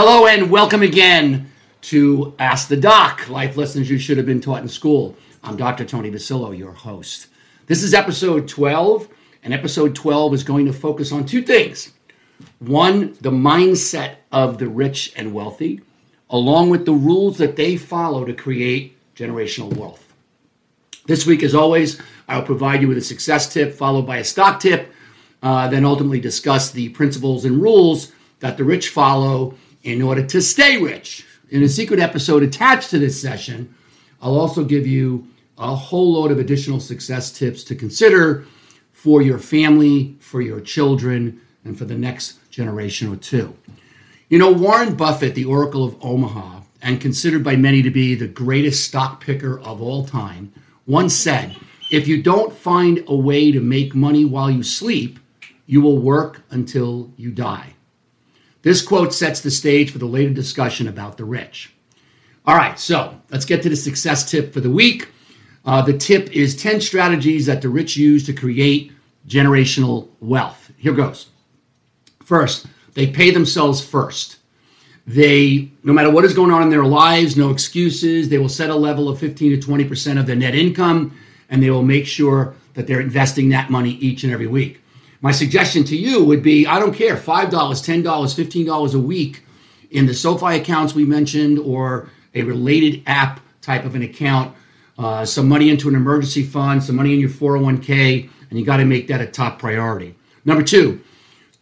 Hello and welcome again to Ask the Doc Life Lessons You Should Have Been Taught in School. I'm Dr. Tony Basillo, your host. This is episode 12, and episode 12 is going to focus on two things. One, the mindset of the rich and wealthy, along with the rules that they follow to create generational wealth. This week, as always, I'll provide you with a success tip followed by a stock tip, uh, then ultimately discuss the principles and rules that the rich follow in order to stay rich. In a secret episode attached to this session, I'll also give you a whole load of additional success tips to consider for your family, for your children, and for the next generation or two. You know, Warren Buffett, the Oracle of Omaha, and considered by many to be the greatest stock picker of all time, once said, If you don't find a way to make money while you sleep, you will work until you die. This quote sets the stage for the later discussion about the rich. All right, so let's get to the success tip for the week. Uh, the tip is 10 strategies that the rich use to create generational wealth. Here goes. First, they pay themselves first. They, no matter what is going on in their lives, no excuses, they will set a level of 15 to 20% of their net income, and they will make sure that they're investing that money each and every week. My suggestion to you would be I don't care, $5, $10, $15 a week in the SoFi accounts we mentioned or a related app type of an account, uh, some money into an emergency fund, some money in your 401k, and you got to make that a top priority. Number two,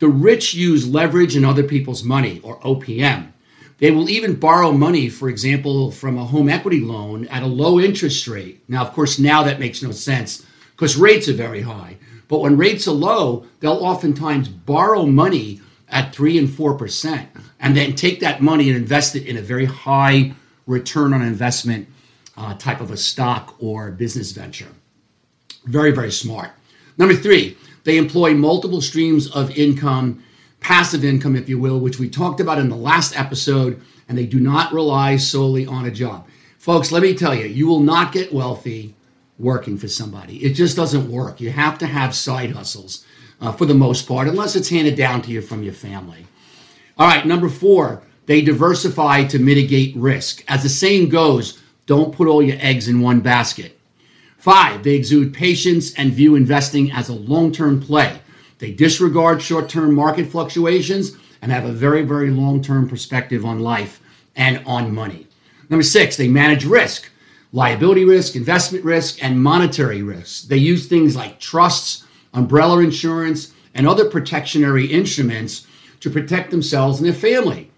the rich use leverage in other people's money or OPM. They will even borrow money, for example, from a home equity loan at a low interest rate. Now, of course, now that makes no sense because rates are very high. But when rates are low, they'll oftentimes borrow money at 3 and 4% and then take that money and invest it in a very high return on investment uh, type of a stock or business venture. Very, very smart. Number three, they employ multiple streams of income, passive income, if you will, which we talked about in the last episode, and they do not rely solely on a job. Folks, let me tell you, you will not get wealthy working for somebody. It just doesn't work. You have to have side hustles uh, for the most part, unless it's handed down to you from your family. All right, number four, they diversify to mitigate risk. As the saying goes, don't put all your eggs in one basket. Five, they exude patience and view investing as a long term play. They disregard short term market fluctuations and have a very, very long term perspective on life and on money. Number six, they manage risk liability risk, investment risk, and monetary risks. They use things like trusts, umbrella insurance, and other protectionary instruments to protect themselves and their family.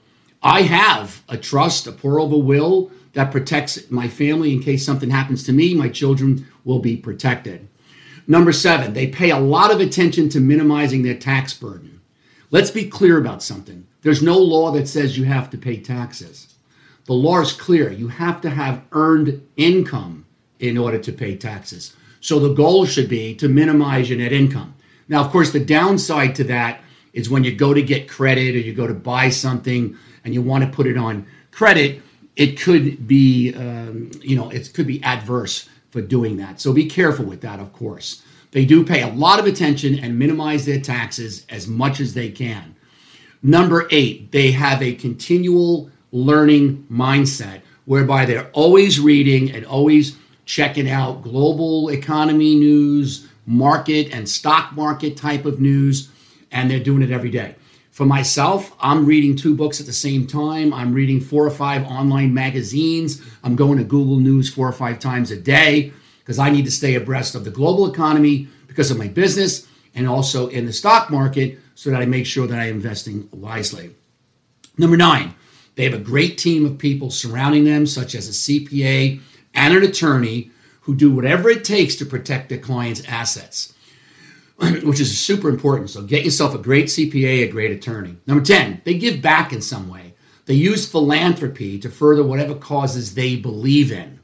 I have a trust, a pour over will that protects my family in case something happens to me. My children will be protected. Number seven, they pay a lot of attention to minimizing their tax burden. Let's be clear about something. There's no law that says you have to pay taxes. The law is clear. You have to have earned income in order to pay taxes. So the goal should be to minimize your net income. Now, of course, the downside to that is when you go to get credit or you go to buy something and you want to put it on credit, it could be, um, you know, it could be adverse for doing that. So be careful with that, of course. They do pay a lot of attention and minimize their taxes as much as they can. Number eight, they have a continual learning mindset whereby they're always reading and always checking out global economy news, market and stock market type of news, and they're doing it every day. For myself, I'm reading two books at the same time. I'm reading four or five online magazines. I'm going to Google News four or five times a day because I need to stay abreast of the global economy because of my business and also in the stock market so that I make sure that I'm investing wisely. Number nine, they have a great team of people surrounding them, such as a CPA and an attorney, who do whatever it takes to protect their client's assets, which is super important. So get yourself a great CPA, a great attorney. Number 10, they give back in some way. They use philanthropy to further whatever causes they believe in.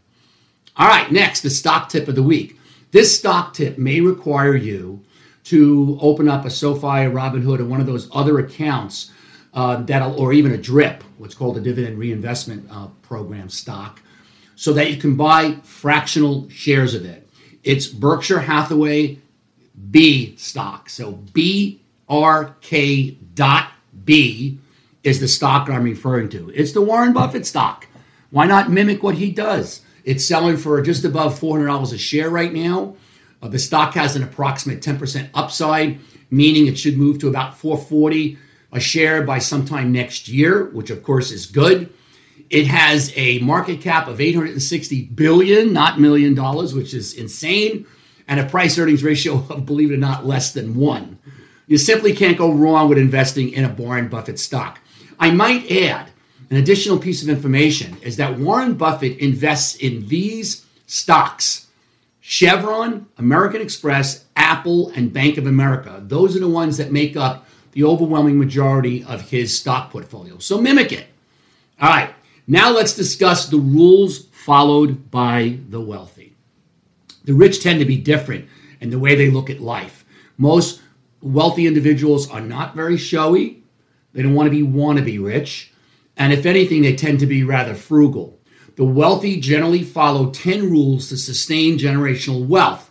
All right, next, the stock tip of the week. This stock tip may require you to open up a SoFi, a Robinhood, or one of those other accounts uh, that'll, or even a DRIP, what's called a dividend reinvestment uh, program stock, so that you can buy fractional shares of it. It's Berkshire Hathaway B stock. So BRK dot B is the stock I'm referring to. It's the Warren Buffett stock. Why not mimic what he does? It's selling for just above $400 a share right now. Uh, the stock has an approximate 10% upside, meaning it should move to about 440 a share by sometime next year, which of course is good. It has a market cap of 860 billion, not million dollars, which is insane, and a price earnings ratio of, believe it or not, less than one. You simply can't go wrong with investing in a Warren Buffett stock. I might add an additional piece of information is that Warren Buffett invests in these stocks Chevron, American Express, Apple, and Bank of America. Those are the ones that make up the overwhelming majority of his stock portfolio. So mimic it. All right, now let's discuss the rules followed by the wealthy. The rich tend to be different in the way they look at life. Most wealthy individuals are not very showy, they don't want to be wannabe rich. And if anything, they tend to be rather frugal. The wealthy generally follow 10 rules to sustain generational wealth,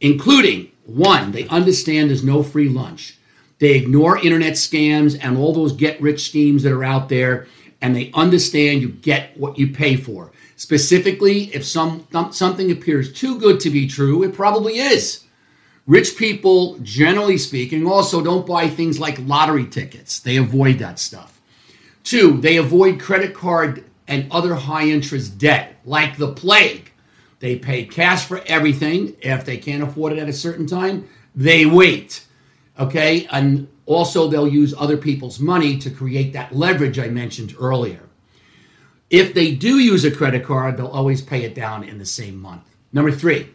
including one, they understand there's no free lunch. They ignore internet scams and all those get rich schemes that are out there, and they understand you get what you pay for. Specifically, if some something appears too good to be true, it probably is. Rich people, generally speaking, also don't buy things like lottery tickets. They avoid that stuff. Two, they avoid credit card and other high interest debt like the plague. They pay cash for everything. If they can't afford it at a certain time, they wait. Okay? And also, they'll use other people's money to create that leverage I mentioned earlier. If they do use a credit card, they'll always pay it down in the same month. Number three,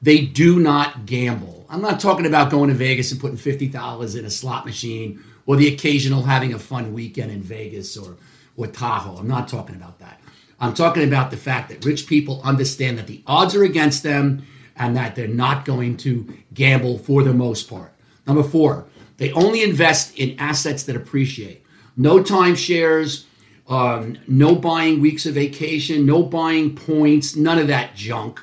they do not gamble. I'm not talking about going to Vegas and putting $50 in a slot machine or the occasional having a fun weekend in Vegas or, or Tahoe. I'm not talking about that. I'm talking about the fact that rich people understand that the odds are against them and that they're not going to gamble for the most part. Number four, they only invest in assets that appreciate. No timeshares, um, no buying weeks of vacation, no buying points, none of that junk,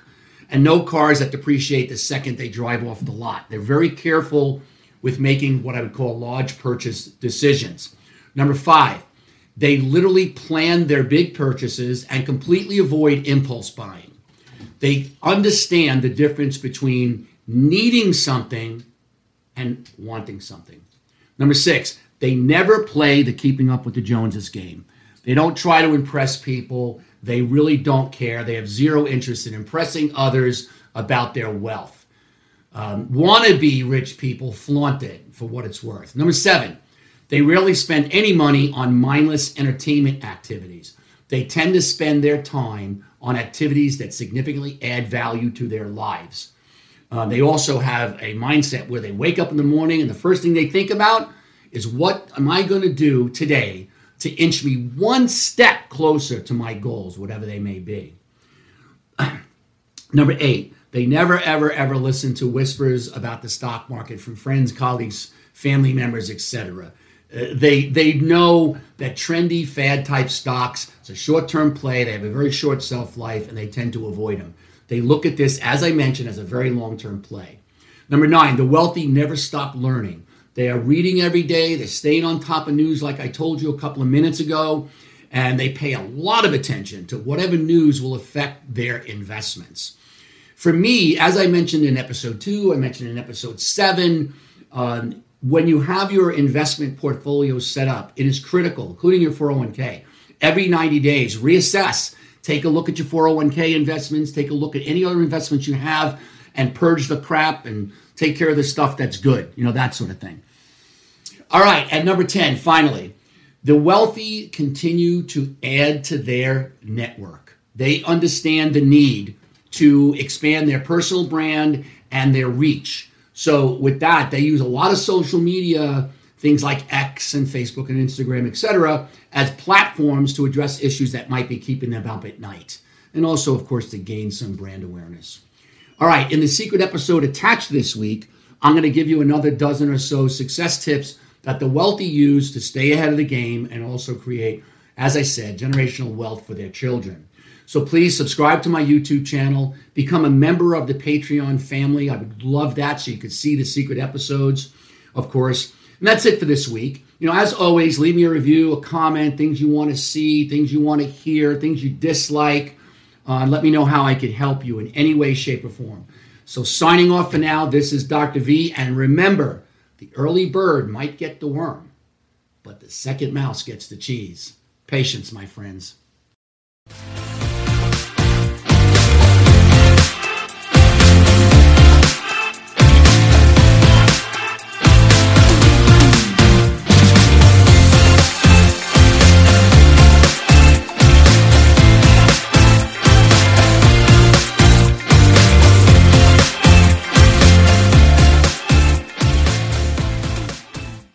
and no cars that depreciate the second they drive off the lot. They're very careful with making what I would call large purchase decisions. Number five, they literally plan their big purchases and completely avoid impulse buying. They understand the difference between needing something and wanting something. Number six, they never play the keeping up with the Joneses game. They don't try to impress people. They really don't care. They have zero interest in impressing others about their wealth. Um, wannabe rich people flaunt it for what it's worth. Number seven, they rarely spend any money on mindless entertainment activities. They tend to spend their time on activities that significantly add value to their lives. Uh, they also have a mindset where they wake up in the morning and the first thing they think about is what am I going to do today to inch me one step closer to my goals, whatever they may be. Number eight, they never, ever, ever listen to whispers about the stock market from friends, colleagues, family members, etc. Uh, they they know that trendy fad type stocks. It's a short term play. They have a very short shelf life, and they tend to avoid them. They look at this, as I mentioned, as a very long term play. Number nine, the wealthy never stop learning. They are reading every day, they're staying on top of news, like I told you a couple of minutes ago, and they pay a lot of attention to whatever news will affect their investments. For me, as I mentioned in episode two, I mentioned in episode seven, um, when you have your investment portfolio set up, it is critical, including your 401k. Every 90 days, reassess Take a look at your 401k investments, take a look at any other investments you have, and purge the crap and take care of the stuff that's good, you know, that sort of thing. All right, at number 10, finally, the wealthy continue to add to their network. They understand the need to expand their personal brand and their reach. So, with that, they use a lot of social media things like X and Facebook and Instagram, et cetera, as platforms to address issues that might be keeping them up at night. And also, of course, to gain some brand awareness. All right, in the secret episode attached this week, I'm going to give you another dozen or so success tips that the wealthy use to stay ahead of the game and also create, as I said, generational wealth for their children. So please subscribe to my YouTube channel, become a member of the Patreon family. I would love that so you could see the secret episodes, of course. And that's it for this week. you know, as always, leave me a review, a comment, things you want to see, things you want to hear, things you dislike. Uh, let me know how I could help you in any way, shape, or form. So, signing off for now, this is Dr. V. And remember, the early bird might get the worm, but the second mouse gets the cheese. Patience, my friends.